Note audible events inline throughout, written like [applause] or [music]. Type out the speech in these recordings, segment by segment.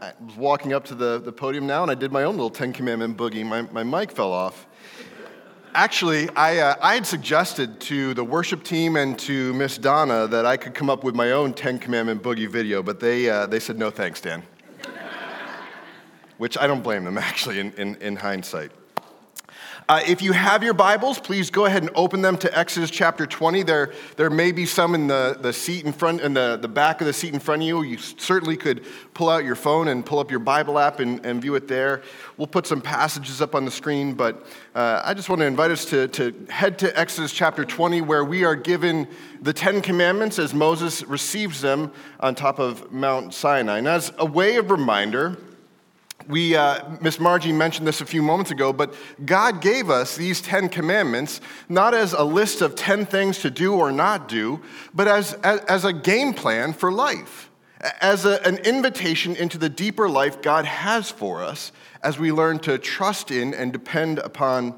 I was walking up to the, the podium now and I did my own little Ten Commandment boogie. My, my mic fell off. Actually, I, uh, I had suggested to the worship team and to Miss Donna that I could come up with my own Ten Commandment boogie video, but they, uh, they said, no thanks, Dan. [laughs] Which I don't blame them, [laughs] actually, in, in, in hindsight. Uh, if you have your Bibles, please go ahead and open them to Exodus chapter 20. There, there may be some in the, the seat in front, in the, the back of the seat in front of you. You certainly could pull out your phone and pull up your Bible app and, and view it there. We'll put some passages up on the screen, but uh, I just want to invite us to, to head to Exodus chapter 20, where we are given the Ten Commandments as Moses receives them on top of Mount Sinai. And as a way of reminder, we, uh, Miss Margie mentioned this a few moments ago, but God gave us these Ten Commandments not as a list of 10 things to do or not do, but as, as, as a game plan for life, as a, an invitation into the deeper life God has for us as we learn to trust in and depend upon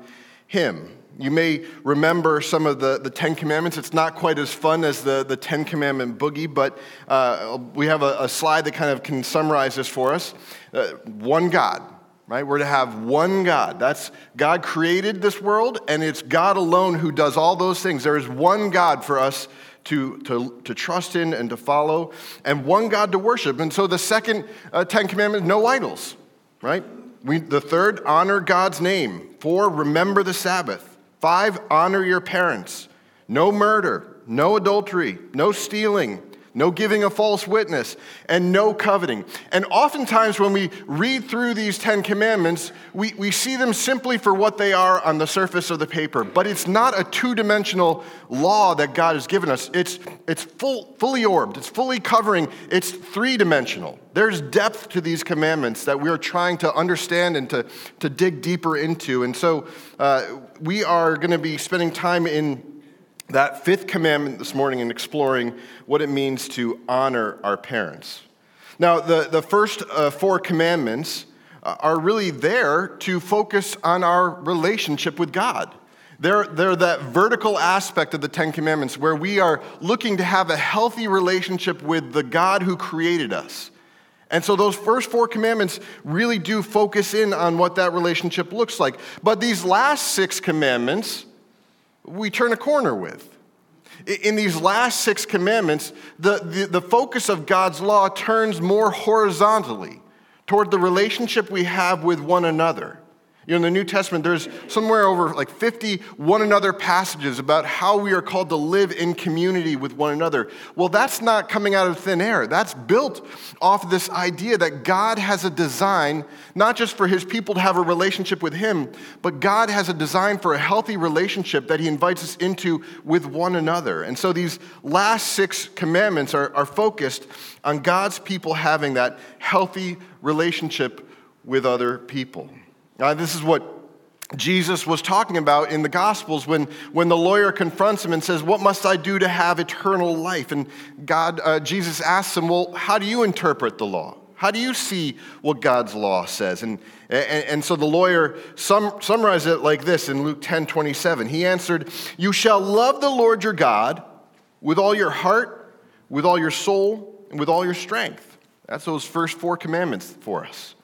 Him. You may remember some of the, the Ten Commandments. It's not quite as fun as the, the Ten Commandment boogie, but uh, we have a, a, slide that kind of can summarize this for us. Uh, one God, right? We're to have one God. That's God created this world, and it's God alone who does all those things. There is one God for us to, to, to trust in and to follow, and one God to worship. And so the second uh, Ten Commandments no idols, right? We, the third, honor God's name. Four, remember the Sabbath. Five, honor your parents. No murder, no adultery, no stealing, no giving a false witness, and no coveting. And oftentimes, when we read through these Ten Commandments, we, we see them simply for what they are on the surface of the paper. But it's not a two dimensional law that God has given us, it's, it's full, fully orbed, it's fully covering, it's three dimensional. There's depth to these commandments that we are trying to understand and to, to dig deeper into. And so, uh, we are going to be spending time in that fifth commandment this morning and exploring what it means to honor our parents. Now, the, the first uh, four commandments uh, are really there to focus on our relationship with God. They're, they're that vertical aspect of the Ten Commandments where we are looking to have a healthy relationship with the God who created us. And so those first four commandments really do focus in on what that relationship looks like. But these last six commandments, we turn a corner with. In these last six commandments, the, the, the, focus of God's law turns more horizontally toward the relationship we have with one another. You know, in the New Testament, there's somewhere over like 50 one another passages about how we are called to live in community with one another. Well, that's not coming out of thin air. That's built off this idea that God has a design, not just for his people to have a relationship with him, but God has a design for a healthy relationship that he invites us into with one another. And so these last six commandments are, are focused on God's people having that healthy relationship with other people. Uh, this is what Jesus was talking about in the Gospels when, when the lawyer confronts him and says, What must I do to have eternal life? And God, uh, Jesus asks him, Well, how do you interpret the law? How do you see what God's law says? And, and, and so the lawyer sum, summarized it like this in Luke 10 27. He answered, You shall love the Lord your God with all your heart, with all your soul, and with all your strength. That's those first four commandments for us.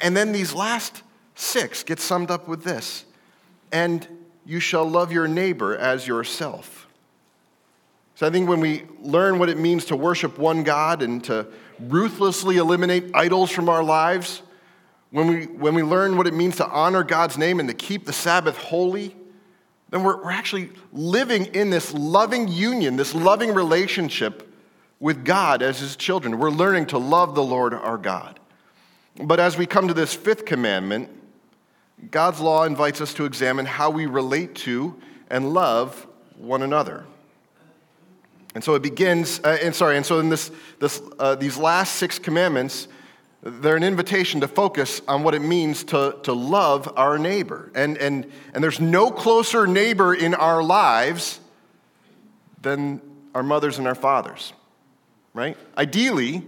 And then these last 6 gets summed up with this and you shall love your neighbor as yourself. So I think when we learn what it means to worship one God and to ruthlessly eliminate idols from our lives, when we, when we learn what it means to honor God's name and to keep the Sabbath holy, then we're, we're actually living in this loving union, this loving relationship with God as His children. We're learning to love the Lord our God. But as we come to this fifth commandment, God's law invites us to examine how we relate to and love one another. And so it begins, uh, and sorry, and so in this, this, uh, these last six commandments, they're an invitation to focus on what it means to, to love our neighbor. And, and, and there's no closer neighbor in our lives than our mothers and our fathers, right? Ideally,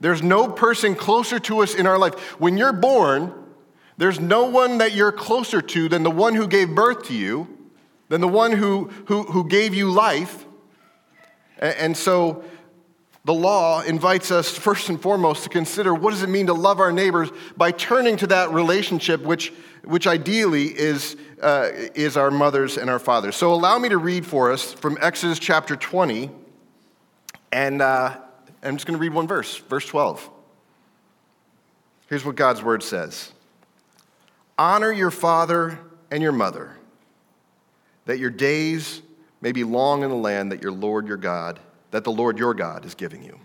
there's no person closer to us in our life. When you're born, there's no one that you're closer to than the one who gave birth to you, than the one who, who, who gave you life. And so The law invites us first and foremost to consider what does it mean to love our neighbors by turning to that relationship which, which ideally is, uh, is our mothers and our fathers. So allow me to read for us from Exodus chapter 20, and uh, I'm just going to read one verse, verse 12. Here's what God's word says Honor your father and your mother, that your days may be long in the land that your Lord your God that the Lord your God is giving you.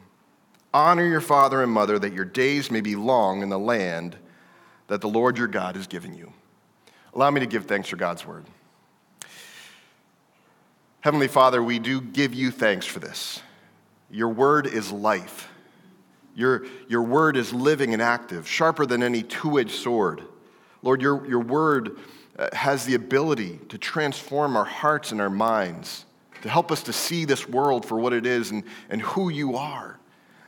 Honor your father and mother that your days may be long in the land that the Lord your God is giving you. Allow me to give thanks for God's word. Heavenly Father, we do give you thanks for this. Your word is life. Your, your word is living and active, sharper than any two edged sword. Lord, your, your word uh, has the ability to transform our hearts and our minds to help us to see this world for what it is and, and who you are.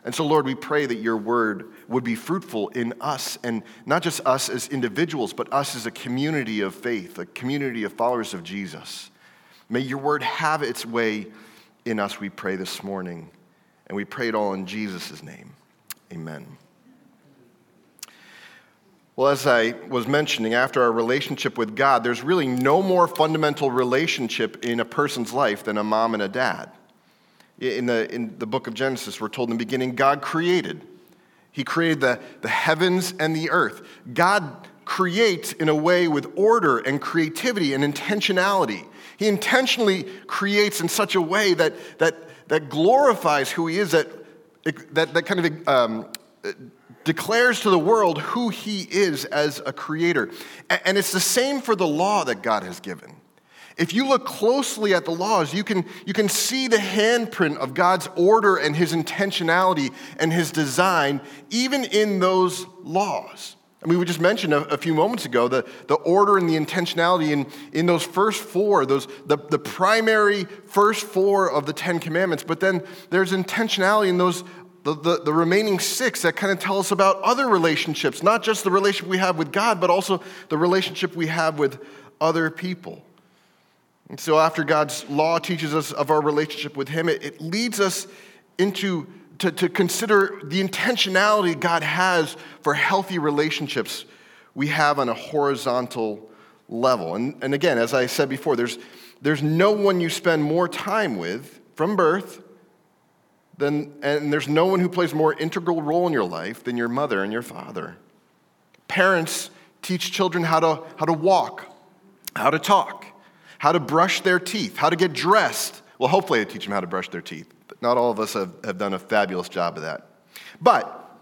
And so, Lord, we pray that your word would be fruitful in us, and not just us as individuals, but us as a community of faith, a community of followers of Jesus. May your word have its way in us, we pray this morning. And we pray it all in Jesus' name. Amen. Well, as I was mentioning, after our relationship with God, there's really no more fundamental relationship in a person's life than a mom and a dad. In the, in the book of Genesis, we're told in the beginning, God created. He created the, the heavens and the earth. God creates in a way with order and creativity and intentionality. He intentionally creates in such a way that, that, that glorifies who He is, that, that, that kind of um, declares to the world who he is as a creator. And it's the same for the law that God has given. If you look closely at the laws, you can, you can see the handprint of God's order and his intentionality and his design, even in those laws. I mean, we just mentioned a, a, few moments ago the, the order and the intentionality in, in those first four, those, the, the primary first four of the Ten Commandments, but then there's intentionality in those the, the, the, remaining six that kind of tell us about other relationships, not just the relationship we have with God, but also the relationship we have with other people. And so, after God's law teaches us of our relationship with Him, it, it leads us into to, to consider the intentionality God has for healthy relationships we have on a horizontal level. And, and again, as I said before, there's, there's no one you spend more time with from birth then, and there's no one who plays more integral role in your life than your mother and your father. Parents teach children how to, how to walk, how to talk, how to brush their teeth, how to get dressed. Well, hopefully, they teach them how to brush their teeth. But not all of us have, have done a fabulous job of that. But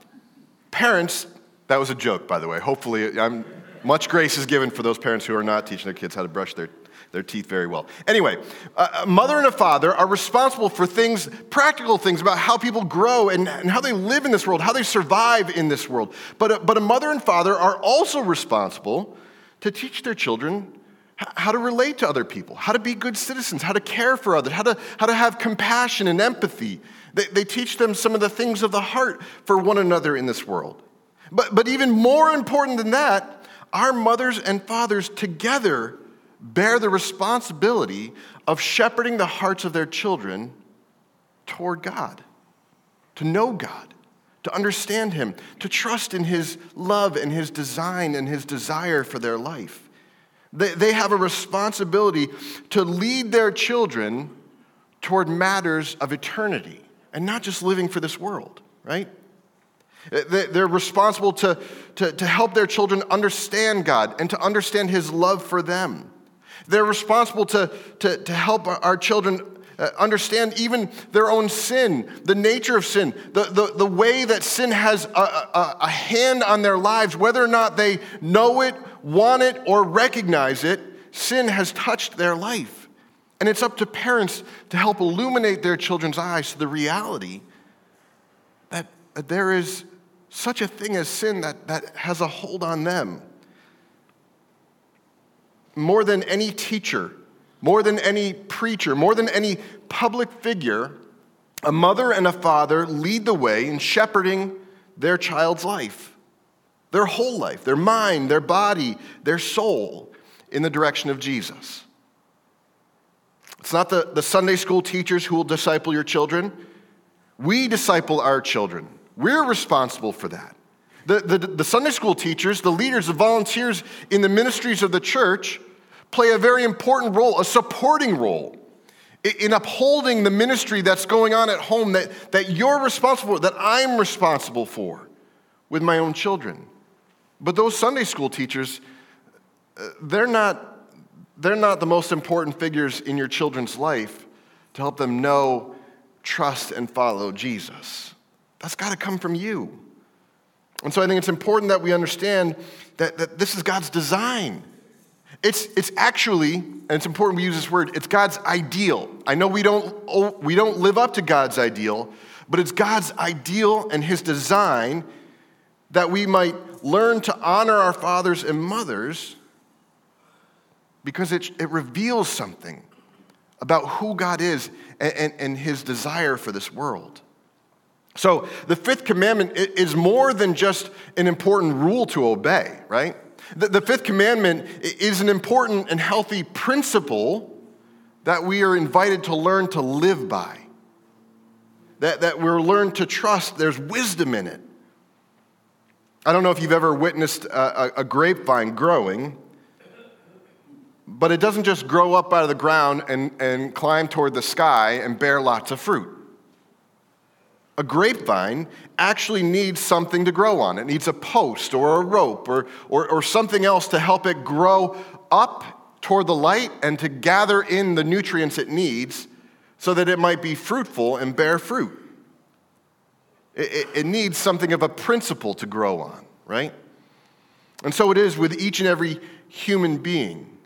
parents, that was a joke, by the way. Hopefully, I'm, much grace is given for those parents who are not teaching their kids how to brush their their teeth very well. Anyway, a mother and a father are responsible for things, practical things about how people grow and, and how they live in this world, how they survive in this world. But a, but a mother and father are also responsible to teach their children how to relate to other people, how to be good citizens, how to care for others, how to, how to have compassion and empathy. They, they teach them some of the things of the heart for one another in this world. But, but even more important than that, our mothers and fathers together bear the responsibility of shepherding the hearts of their children toward God, to know God, to understand Him, to trust in His love and His design and His desire for their life. They, they have a responsibility to lead their children toward matters of eternity and not just living for this world, right? They're responsible to, to, to help their children understand God and to understand His love for them. They're responsible to, to, to help our children uh, understand even their own sin, the nature of sin, the, the, the way that sin has a, a, a hand on their lives, whether or not they know it, want it, or recognize it, sin has touched their life. And it's up to parents to help illuminate their children's eyes to the reality that, that there is such a thing as sin that, that has a hold on them more than any teacher, more than any preacher, more than any public figure, a mother and a father lead the way in shepherding their child's life, their whole life, their mind, their body, their soul in the direction of Jesus. It's not the, the Sunday school teachers who will disciple your children We disciple our children. We're responsible for that. The, the, the, Sunday school teachers, the leaders, the volunteers in the ministries of the church play a very important role, a supporting role in upholding the ministry that's going on at home that, that you're responsible for, that I'm responsible for with my own children. But those Sunday school teachers, uh, they're not, they're not the most important figures in your children's life to help them know, trust, and follow Jesus. That's got to come from you. And so I think it's important that we understand that, that this is God's design. It's, it's actually, and it's important we use this word, it's God's ideal. I know we don't, oh, we don't live up to God's ideal, but it's God's ideal and His design that we might learn to honor our fathers and mothers because it, it reveals something about who God is and, and, and His desire for this world. So, the fifth commandment is more than just an important rule to obey, right? The, the fifth commandment is an important and healthy principle that we are invited to learn to live by. That, that we're learned to trust, there's wisdom in it. I don't know if you've ever witnessed a, a, a grapevine growing, but it doesn't just grow up out of the ground and, and climb toward the sky and bear lots of fruit a grapevine actually needs something to grow on. It needs a post or a rope or, or, or, something else to help it grow up toward the light and to gather in the nutrients it needs so that it might be fruitful and bear fruit. It, it, needs something of a principle to grow on, right? And so it is with each and every human being.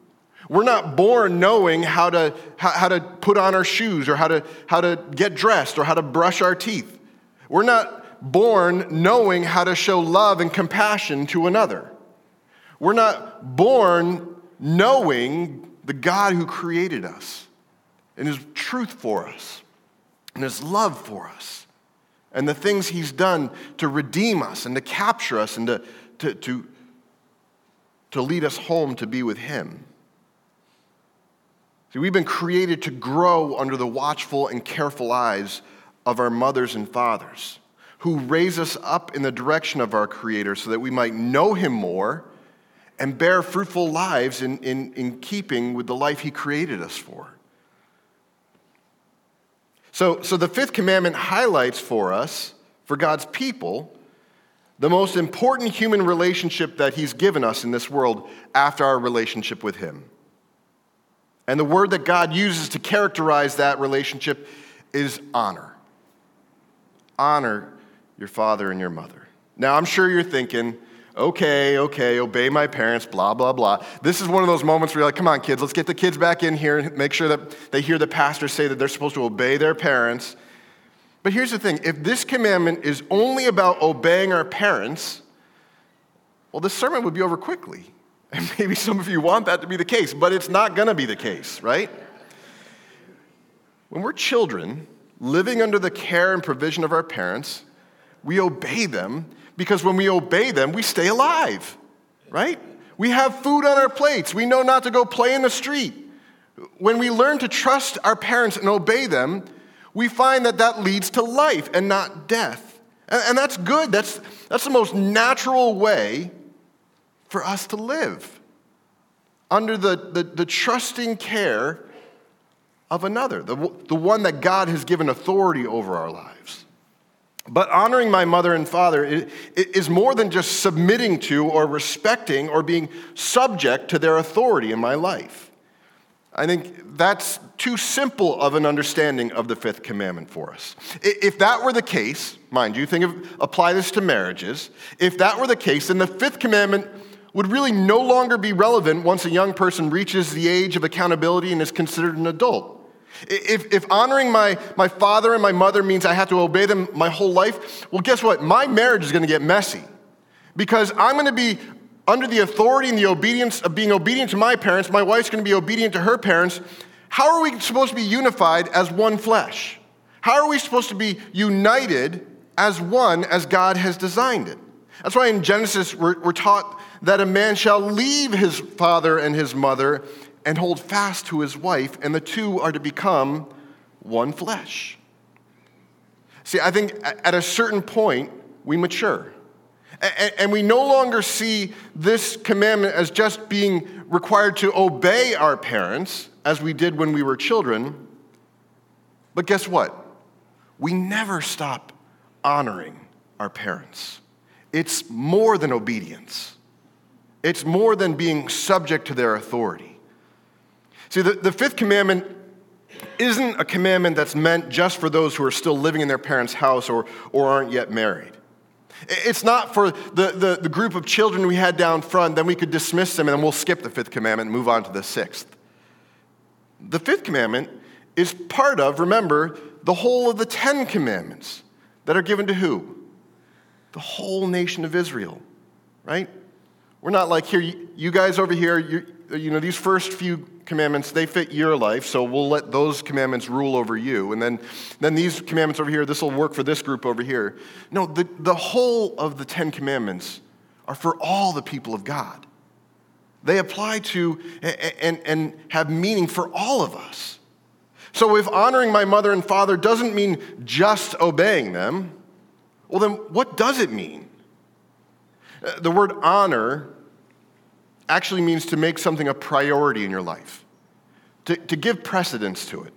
We're not born knowing how to, how, how to put on our shoes or how to, how to get dressed or how to brush our teeth. We're not born knowing how to show love and compassion to another. We're not born knowing the God who created us and his truth for us and his love for us and the things he's done to redeem us and to capture us and to, to, to, to lead us home to be with him. See, we've been created to grow under the watchful and careful eyes of our mothers and fathers, who raise us up in the direction of our Creator so that we might know Him more and bear fruitful lives in, in, in keeping with the life He created us for. So, so the fifth commandment highlights for us, for God's people, the most important human relationship that He's given us in this world after our relationship with Him. And the word that God uses to characterize that relationship is honor honor your father and your mother. Now, I'm sure you're thinking, okay, okay, obey my parents, blah, blah, blah. This is one of those moments where you're like, come on, kids, let's get the kids back in here and make sure that they hear the pastor say that they're supposed to obey their parents. But here's the thing if this commandment is only about obeying our parents, well, this sermon would be over quickly. [laughs] And maybe some of you want that to be the case, but it's not going to be the case, right? When we're children, living under the care and provision of our parents, we obey them because when we obey them, we stay alive, right? We have food on our plates. We know not to go play in the street. When we learn to trust our parents and obey them, we find that that leads to life and not death. And, and that's good. That's, that's the most natural way for us to live under the, the, the trusting care of another, the, the one that God has given authority over our lives. But honoring my mother and father is more than just submitting to or respecting or being subject to their authority in my life. I think that's too simple of an understanding of the fifth commandment for us. If that were the case, mind you, think of apply this to marriages. If that were the case, then the fifth commandment would really no longer be relevant once a young person reaches the age of accountability and is considered an adult. If, if honoring my, my father and my mother means I have to obey them my whole life, well, guess what? My marriage is going to get messy because I'm going to be under the authority and the obedience of being obedient to my parents. My wife's going to be obedient to her parents. How are we supposed to be unified as one flesh? How are we supposed to be united as one as God has designed it? That's why in Genesis we're, we're taught that a man shall leave his father and his mother and hold fast to his wife, and the two are to become one flesh. See, I think at a certain point, we mature. And we no longer see this commandment as just being required to obey our parents, as we did when we were children. But guess what? We never stop honoring our parents. It's more than obedience, it's more than being subject to their authority. See, the, the fifth commandment isn't a commandment that's meant just for those who are still living in their parents' house or, or aren't yet married. It's not for the, the, the, group of children we had down front, then we could dismiss them and we'll skip the fifth commandment and move on to the sixth. The fifth commandment is part of, remember, the whole of the Ten Commandments that are given to who? The whole nation of Israel, right? We're not like here, you guys over here, you, know, these first few commandments, they fit your life, so we'll let those commandments rule over you. And then, then these commandments over here, this will work for this group over here. No, the, the whole of the Ten Commandments are for all the people of God. They apply to and, and have meaning for all of us. So if honoring my mother and father doesn't mean just obeying them, well, then what does it mean? Uh, the word honor actually means to make something a priority in your life, to, to give precedence to it.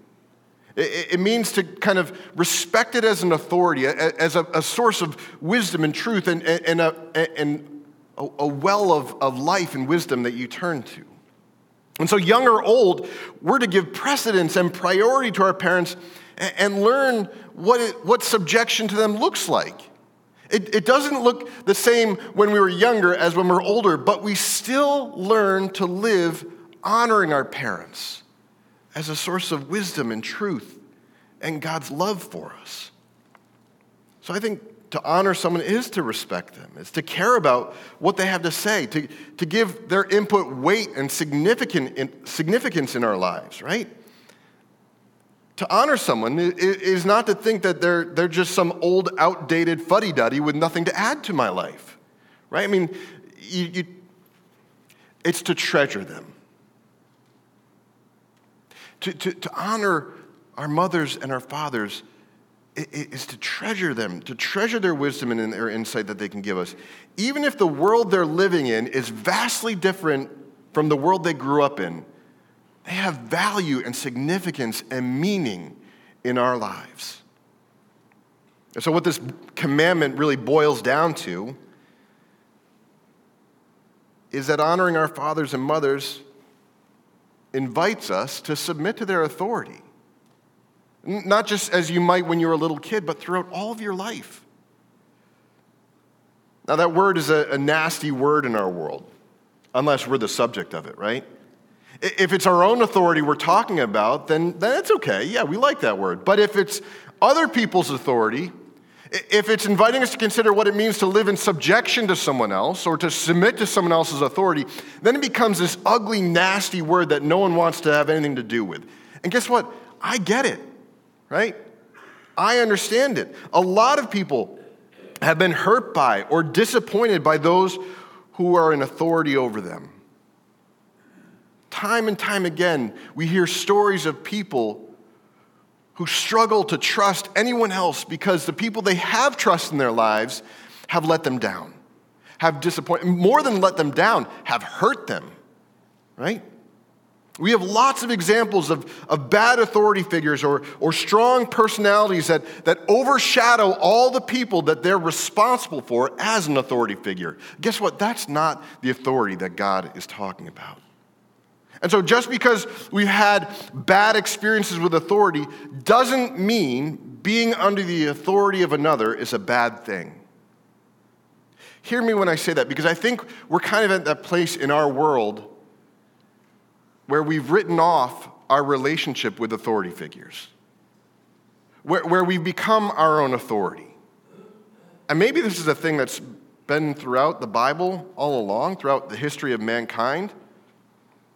it. Means to kind of respect it as an authority, as a, a source of wisdom and truth, and, and, a, and a, well of, of life and wisdom that you turn to. And so, young or old, we're to give precedence and priority to our parents and, and learn what, it, what subjection to them looks like. It, it doesn't look the same when we were younger as when we're older, but we still learn to live honoring our parents as a source of wisdom and truth and God's love for us. So I think to honor someone is to respect them, is to care about what they have to say, to, to give their input weight and significant, significance in our lives, right? To honor someone is not to think that they're, they're just some old, outdated fuddy duddy with nothing to add to my life, right? I mean, you, you, it's to treasure them. To, to, to honor our mothers and our fathers is to treasure them, to treasure their wisdom and their insight that they can give us. Even if the world they're living in is vastly different from the world they grew up in, they have value and significance and meaning in our lives. And so, what this commandment really boils down to is that honoring our fathers and mothers invites us to submit to their authority. Not just as you might when you were a little kid, but throughout all of your life. Now, that word is a, a nasty word in our world, unless we're the subject of it, right? If it's our own authority we're talking about, then, then it's okay. Yeah, we like that word. But if it's other people's authority, if it's inviting us to consider what it means to live in subjection to someone else or to submit to someone else's authority, then it becomes this ugly, nasty word that no one wants to have anything to do with. And guess what? I get it, right? I understand it. A lot of people have been hurt by or disappointed by those who are in authority over them. Time and time again, we hear stories of people who struggle to trust anyone else because the people they have trust in their lives have let them down, have disappointed, more than let them down, have hurt them, right? We have lots of examples of, of bad authority figures or, or strong personalities that, that overshadow all the people that they're responsible for as an authority figure. Guess what? That's not the authority that God is talking about. And so, just because we've had bad experiences with authority doesn't mean being under the authority of another is a bad thing. Hear me when I say that, because I think we're kind of at that place in our world where we've written off our relationship with authority figures, where, where we've become our own authority. And maybe this is a thing that's been throughout the Bible all along, throughout the history of mankind.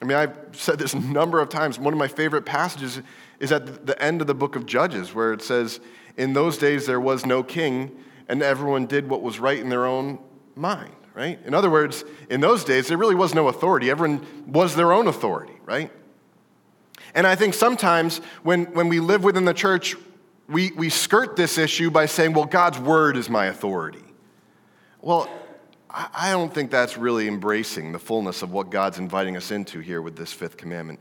I mean, I've said this a number of times. One of my favorite passages is at the end of the book of Judges, where it says, In those days there was no king, and everyone did what was right in their own mind, right? In other words, in those days there really was no authority. Everyone was their own authority, right? And I think sometimes when, when we live within the church, we, we skirt this issue by saying, well, God's word is my authority. Well, I, don't think that's really embracing the fullness of what God's inviting us into here with this fifth commandment.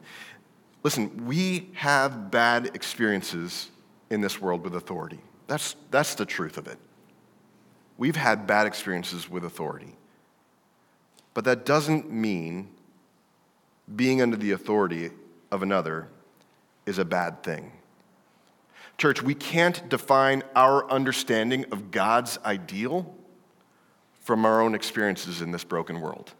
Listen, we have bad experiences in this world with authority. That's, that's the truth of it. We've had bad experiences with authority. But that doesn't mean being under the authority of another is a bad thing. Church, we can't define our understanding of God's ideal from our own experiences in this broken world.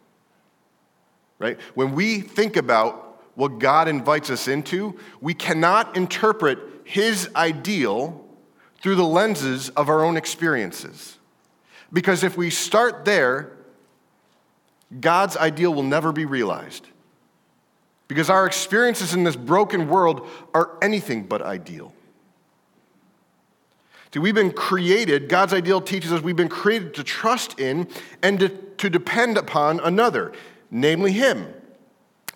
Right? When we think about what God invites us into, we cannot interpret His ideal through the lenses of our own experiences. Because if we start there, God's ideal will never be realized. Because our experiences in this broken world are anything but ideal. See, we've been created, God's ideal teaches us we've been created to trust in and to, to depend upon another, namely Him.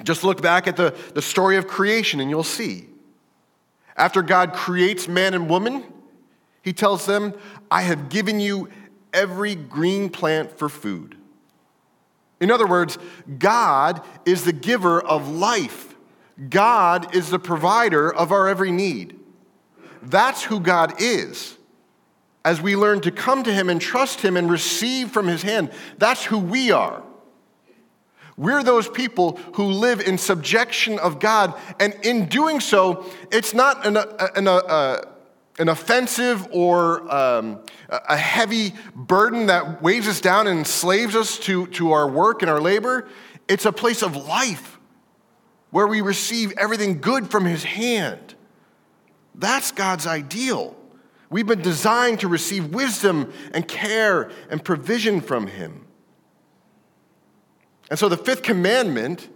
Just look back at the, the story of creation and you'll see. After God creates man and woman, He tells them, I have given you every green plant for food. In other words, God is the giver of life. God is the provider of our every need. That's who God is as we learn to come to Him and trust Him and receive from His hand, that's who we are. We're those people who live in subjection of God, and in doing so, it's not an, an, an, offensive or um, a heavy burden that weighs us down and enslaves us to, to our work and our labor. It's a place of life where we receive everything good from His hand. That's God's ideal. We've been designed to receive wisdom and care and provision from Him. And so the fifth commandment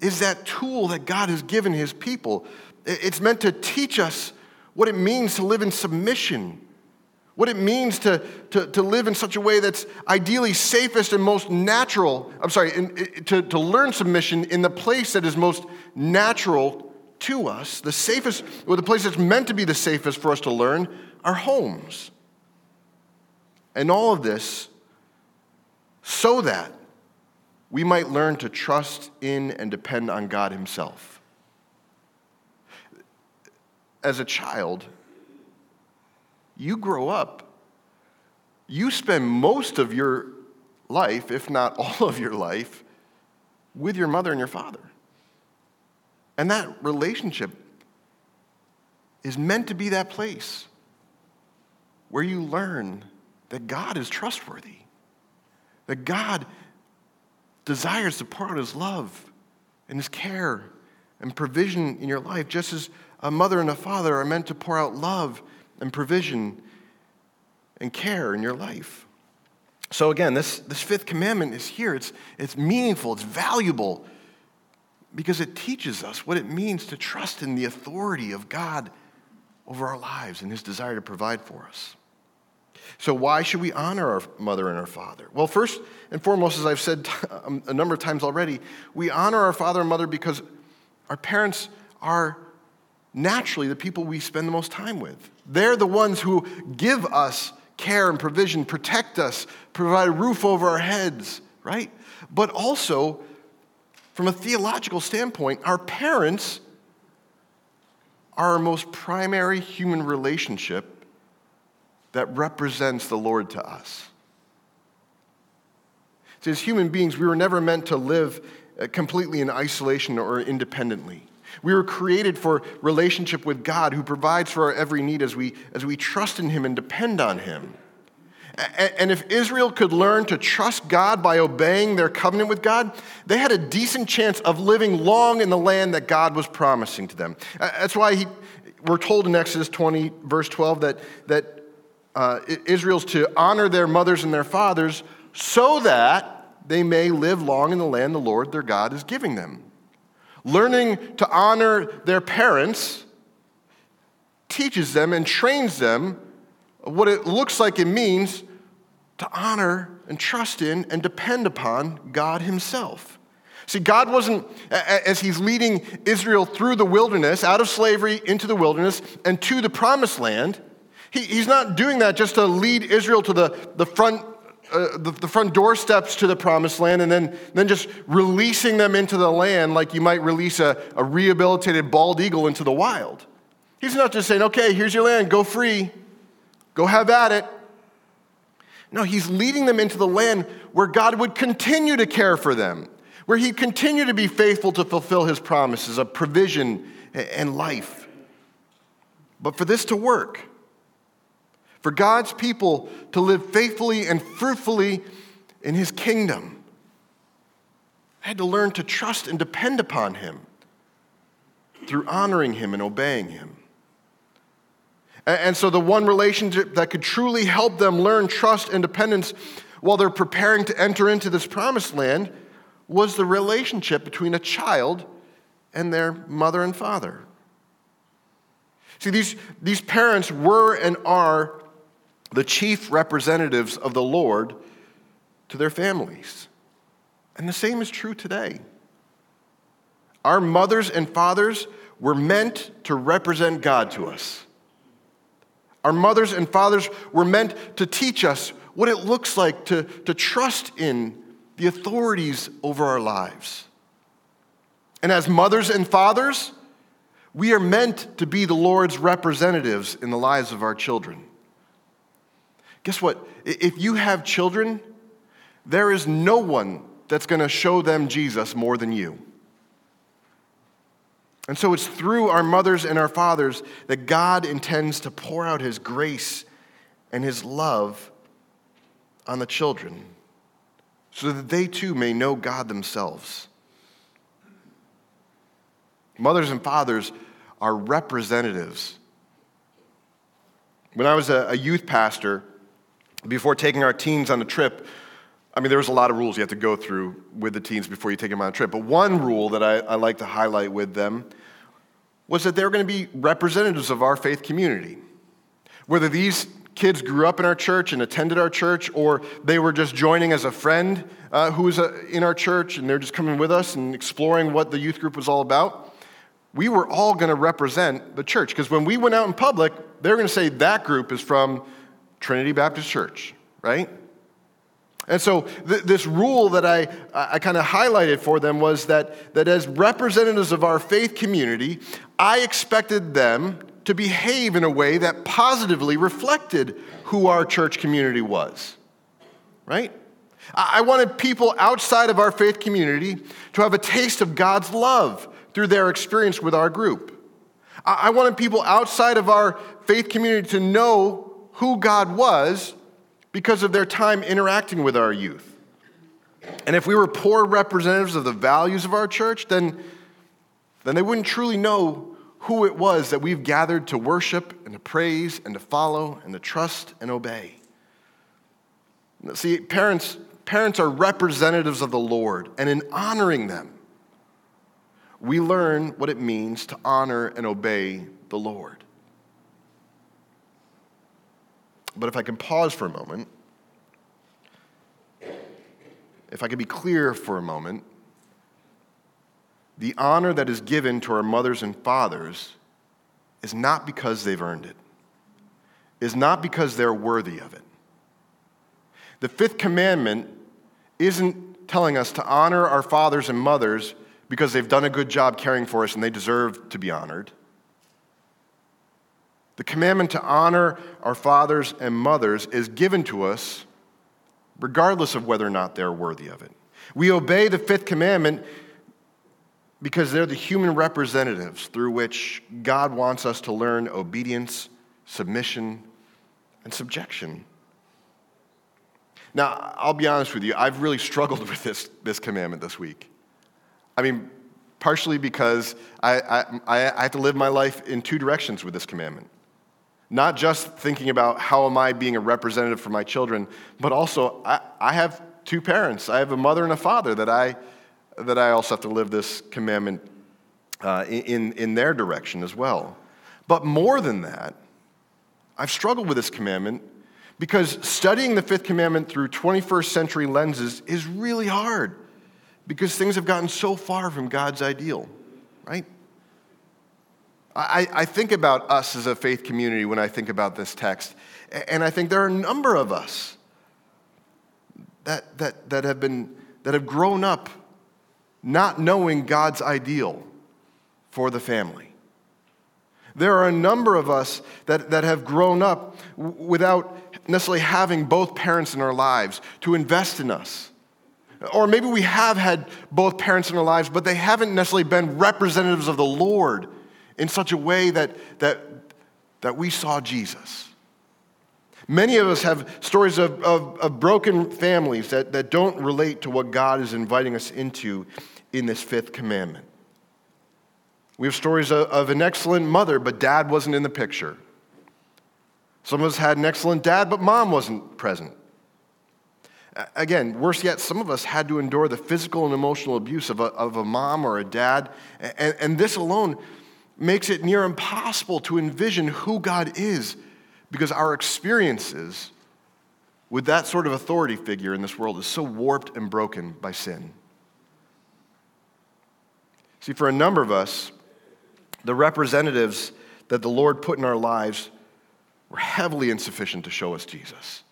is that tool that God has given His people. It's meant to teach us what it means to live in submission, what it means to, to, to live in such a way that's ideally safest and most natural. I'm sorry, in, to, to learn submission in the place that is most natural to us, the safest, or the place that's meant to be the safest for us to learn, are homes. And all of this so that we might learn to trust in and depend on God Himself. As a child, you grow up, you spend most of your life, if not all of your life, with your mother and your father. And that relationship is meant to be that place where you learn that God is trustworthy, that God desires to pour out his love and his care and provision in your life, just as a mother and a father are meant to pour out love and provision and care in your life. So, again, this, this fifth commandment is here. It's, it's meaningful, it's valuable, because it teaches us what it means to trust in the authority of God over our lives and his desire to provide for us. So, why should we honor our mother and our father? Well, first and foremost, as I've said [laughs] um, a number of times already, we honor our father and mother because our parents are naturally the people we spend the most time with. They're the ones who give us care and provision, protect us, provide a roof over our heads, right? But also, from a theological standpoint, our parents are our most primary human relationship that represents the Lord to us. See, as human beings, we were never meant to live uh, completely in isolation or independently. We were created for relationship with God who provides for our every need as we, as we trust in Him and depend on Him. And if Israel could learn to trust God by obeying their covenant with God, they had a decent chance of living long in the land that God was promising to them. That's why he, we're told in Exodus 20, verse 12, that, that uh, Israel's to honor their mothers and their fathers so that they may live long in the land the Lord their God is giving them. Learning to honor their parents teaches them and trains them what it looks like it means to honor and trust in and depend upon God Himself. See, God wasn't, as He's leading Israel through the wilderness, out of slavery into the wilderness, and to the promised land, he, He's not doing that just to lead Israel to the, the front. Uh, the, the front doorsteps to the promised land and then, then just releasing them into the land like you might release a, a rehabilitated bald eagle into the wild. He's not just saying, okay, here's your land, go free, go have at it. No, he's leading them into the land where God would continue to care for them, where he'd continue to be faithful to fulfill his promises of provision and life. But for this to work, for God's people to live faithfully and fruitfully in his kingdom, they had to learn to trust and depend upon him through honoring him and obeying him. And so, the one relationship that could truly help them learn trust and dependence while they're preparing to enter into this promised land was the relationship between a child and their mother and father. See, these, these parents were and are the chief representatives of the Lord to their families. And the same is true today. Our mothers and fathers were meant to represent God to us. Our mothers and fathers were meant to teach us what it looks like to, to trust in the authorities over our lives. And as mothers and fathers, we are meant to be the Lord's representatives in the lives of our children. Guess what? If you have children, there is no one that's going to show them Jesus more than you. And so it's through our mothers and our fathers that God intends to pour out his grace and his love on the children so that they too may know God themselves. Mothers and fathers are representatives. When I was a, youth pastor, before taking our teens on a trip, I mean, there was a lot of rules you have to go through with the teens before you take them on a trip. But one rule that I, I like to highlight with them was that they were going to be representatives of our faith community. Whether these kids grew up in our church and attended our church, or they were just joining as a friend uh, who was uh, in our church and they're just coming with us and exploring what the youth group was all about, we were all going to represent the church. Because when we went out in public, they were going to say that group is from Trinity Baptist Church, right? And so, th- this rule that I, I kind of highlighted for them was that, that as representatives of our faith community, I expected them to behave in a way that positively reflected who our church community was. Right? I wanted people outside of our faith community to have a taste of God's love through their experience with our group. I wanted people outside of our faith community to know who God was because of their time interacting with our youth. And if we were poor representatives of the values of our church, then, then they wouldn't truly know who it was that we've gathered to worship and to praise and to follow and to trust and obey. See, parents, parents are representatives of the Lord, and in honoring them, we learn what it means to honor and obey the Lord. But if I can pause for a moment, if I can be clear for a moment, the honor that is given to our mothers and fathers is not because they've earned it, is not because they're worthy of it. The fifth commandment isn't telling us to honor our fathers and mothers because they've done a good job caring for us and they deserve to be honored. The commandment to honor our fathers and mothers is given to us regardless of whether or not they're worthy of it. We obey the fifth commandment because they're the human representatives through which God wants us to learn obedience, submission, and subjection. Now, I'll be honest with you, I've really struggled [laughs] with this, this commandment this week. I mean, partially because I, I, I have to live my life in two directions with this commandment not just thinking about how am I being a representative for my children, but also I, I have two parents. I have a mother and a father that I, that I also have to live this commandment uh, in, in their direction as well. But more than that, I've struggled with this commandment because studying the fifth commandment through 21st century lenses is really hard because things have gotten so far from God's ideal, right? I, I think about us as a faith community when I think about this text, and I think there are a number of us that, that, that, have, been, that have grown up not knowing God's ideal for the family. There are a number of us that, that have grown up without necessarily having both parents in our lives to invest in us. Or maybe we have had both parents in our lives, but they haven't necessarily been representatives of the Lord in such a way that, that, that we saw Jesus. Many of us have stories of, of, of, broken families that, that don't relate to what God is inviting us into in this fifth commandment. We have stories of, of an excellent mother, but dad wasn't in the picture. Some of us had an excellent dad, but mom wasn't present. Again, worse yet, some of us had to endure the physical and emotional abuse of a, of a mom or a dad, and, and this alone makes it near impossible to envision who God is because our experiences with that sort of authority figure in this world is so warped and broken by sin. See, for a number of us, the representatives that the Lord put in our lives were heavily insufficient to show us Jesus.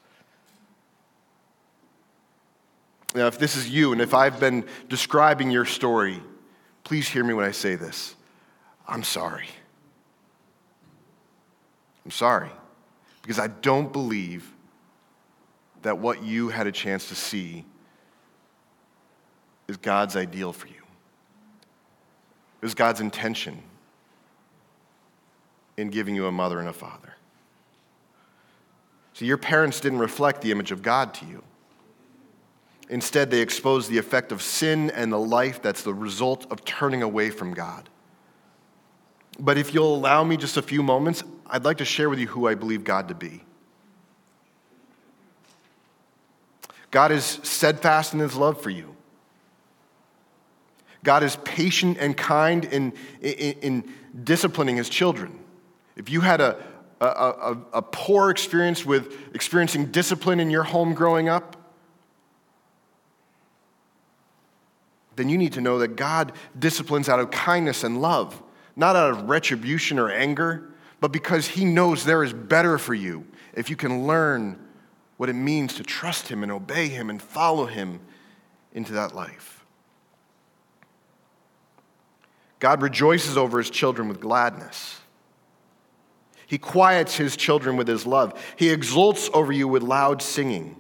Now, if this is you and if I've been describing your story, please hear me when I say this. I'm sorry. I'm sorry because I don't believe that what you had a chance to see is God's ideal for you. It was God's intention in giving you a mother and a father. So your parents didn't reflect the image of God to you. Instead, they exposed the effect of sin and the life that's the result of turning away from God. But if you'll allow me just a few moments, I'd like to share with you who I believe God to be. God is steadfast in his love for you. God is patient and kind in, in, in disciplining his children. If you had a, a, a, a, poor experience with experiencing discipline in your home growing up, then you need to know that God disciplines out of kindness and love not out of retribution or anger, but because He knows there is better for you if you can learn what it means to trust Him and obey Him and follow Him into that life. God rejoices over His children with gladness. He quiets His children with His love. He exults over you with loud singing.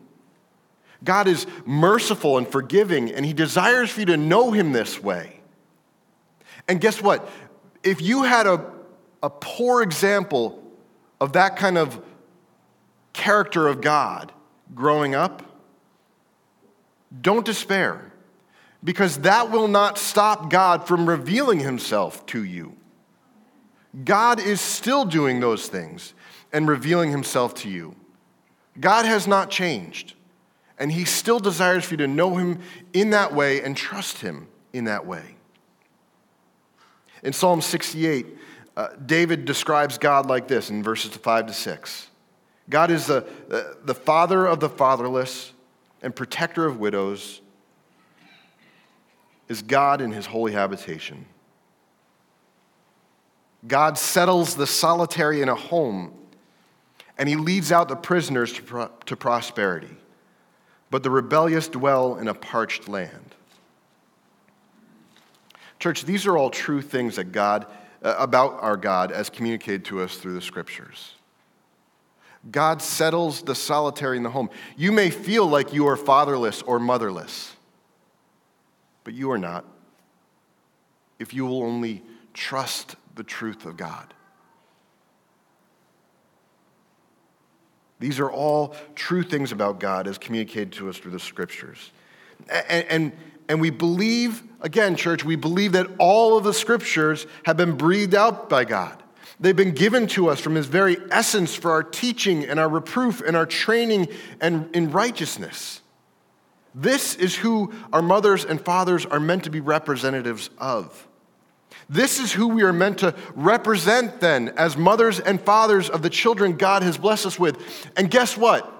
God is merciful and forgiving, and He desires for you to know Him this way. And guess what? If you had a, a poor example of that kind of character of God growing up, don't despair, because that will not stop God from revealing himself to you. God is still doing those things and revealing himself to you. God has not changed, and he still desires for you to know him in that way and trust him in that way. In Psalm 68, uh, David describes God like this in verses 5 to 6. God is the, the father of the fatherless and protector of widows, is God in his holy habitation. God settles the solitary in a home, and he leads out the prisoners to, pro- to prosperity. But the rebellious dwell in a parched land. Church, these are all true things that God, uh, about our God as communicated to us through the scriptures. God settles the solitary in the home. You may feel like you are fatherless or motherless, but you are not if you will only trust the truth of God. These are all true things about God as communicated to us through the scriptures. And, and, and we believe, again, church, we believe that all of the scriptures have been breathed out by God. They've been given to us from His very essence for our teaching and our reproof and our training and in righteousness. This is who our mothers and fathers are meant to be representatives of. This is who we are meant to represent then as mothers and fathers of the children God has blessed us with. And guess what?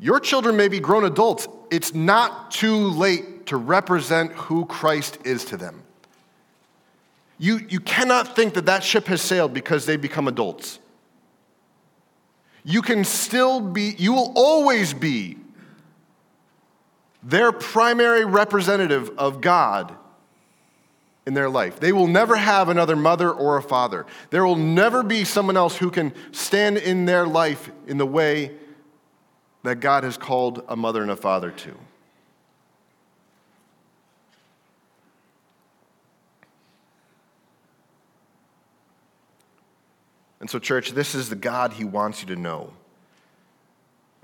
Your children may be grown adults. It's not too late to represent who Christ is to them. You, you cannot think that that ship has sailed because they become adults. You can still be, you will always be their primary representative of God in their life. They will never have another mother or a father. There will never be someone else who can stand in their life in the way that God has called a mother and a father to. And so, church, this is the God he wants you to know.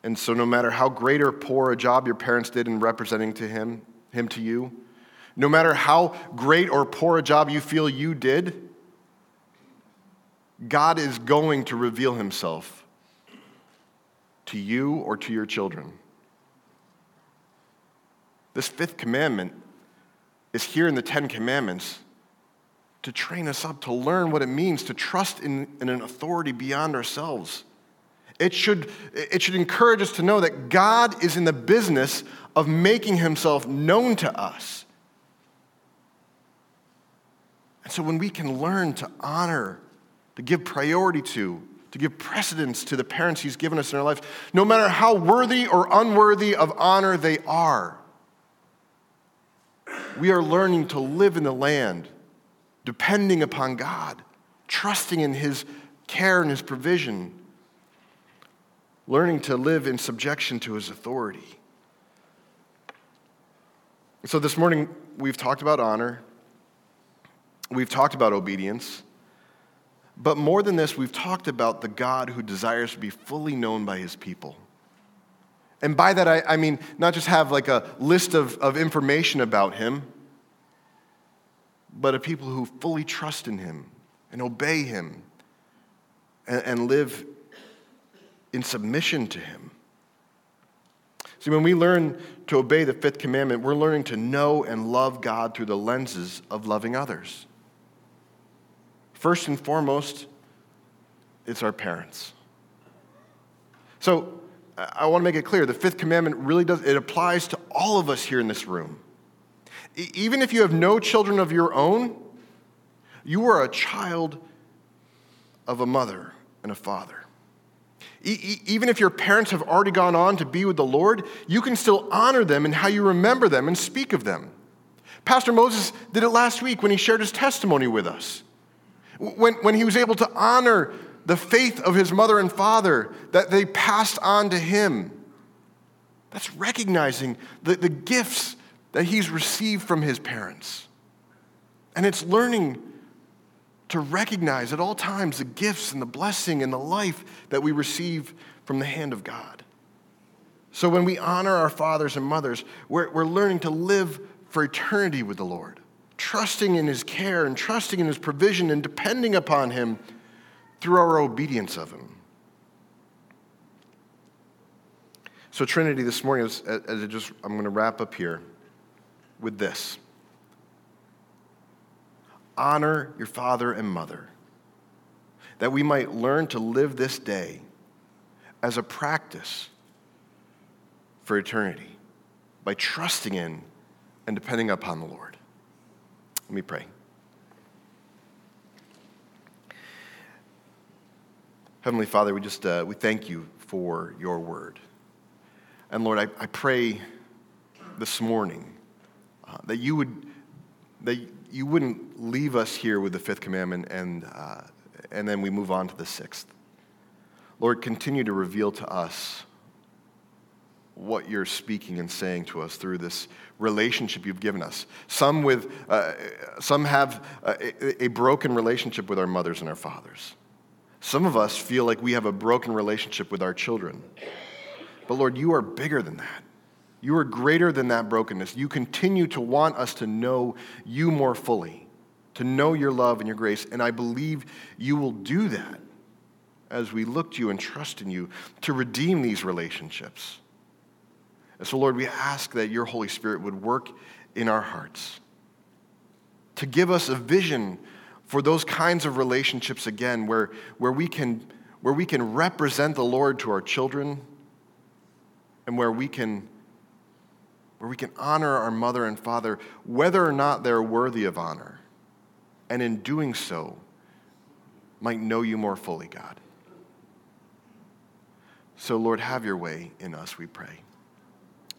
And so, no matter how great or poor a job your parents did in representing to him, him to you, no matter how great or poor a job you feel you did, God is going to reveal himself to you or to your children. This fifth commandment is here in the Ten Commandments to train us up to learn what it means to trust in, in an authority beyond ourselves. It should, it should encourage us to know that God is in the business of making himself known to us. And so when we can learn to honor, to give priority to, to give precedence to the parents he's given us in our life, no matter how worthy or unworthy of honor they are, we are learning to live in the land depending upon God, trusting in his care and his provision, learning to live in subjection to his authority. So this morning, we've talked about honor. We've talked about obedience. But more than this, we've talked about the God who desires to be fully known by his people. And by that, I, I, mean not just have like a list of, of information about him, but a people who fully trust in him and obey him and, and live in submission to him. See, when we learn to obey the fifth commandment, we're learning to know and love God through the lenses of loving others. First and foremost, it's our parents. So I want to make it clear the fifth commandment really does, it applies to all of us here in this room. Even if you have no children of your own, you are a child of a mother and a father. Even if your parents have already gone on to be with the Lord, you can still honor them in how you remember them and speak of them. Pastor Moses did it last week when he shared his testimony with us. When, when he was able to honor the faith of his mother and father that they passed on to him. That's recognizing the, the gifts that he's received from his parents. And it's learning to recognize at all times the gifts and the blessing and the life that we receive from the hand of God. So when we honor our fathers and mothers, we're, we're learning to live for eternity with the Lord trusting in his care and trusting in his provision and depending upon him through our obedience of him. So, Trinity, this morning, as, as I just, I'm going to wrap up here with this honor your father and mother, that we might learn to live this day as a practice for eternity by trusting in and depending upon the Lord. Let me pray. Heavenly Father, we just uh, we thank you for your word. And Lord, I, I pray this morning uh, that you would that you wouldn't leave us here with the fifth commandment and uh, and then we move on to the sixth. Lord, continue to reveal to us what you're speaking and saying to us through this relationship you've given us. Some, with, uh, some have a, a broken relationship with our mothers and our fathers. Some of us feel like we have a broken relationship with our children. But Lord, you are bigger than that. You are greater than that brokenness. You continue to want us to know you more fully, to know your love and your grace. And I believe you will do that as we look to you and trust in you to redeem these relationships and so, Lord, we ask that your Holy Spirit would work in our hearts to give us a vision for those kinds of relationships again where, where, we can, where we can represent the Lord to our children and where we can where we can honor our mother and father, whether or not they're worthy of honor. And in doing so, might know you more fully, God. So, Lord, have your way in us, we pray.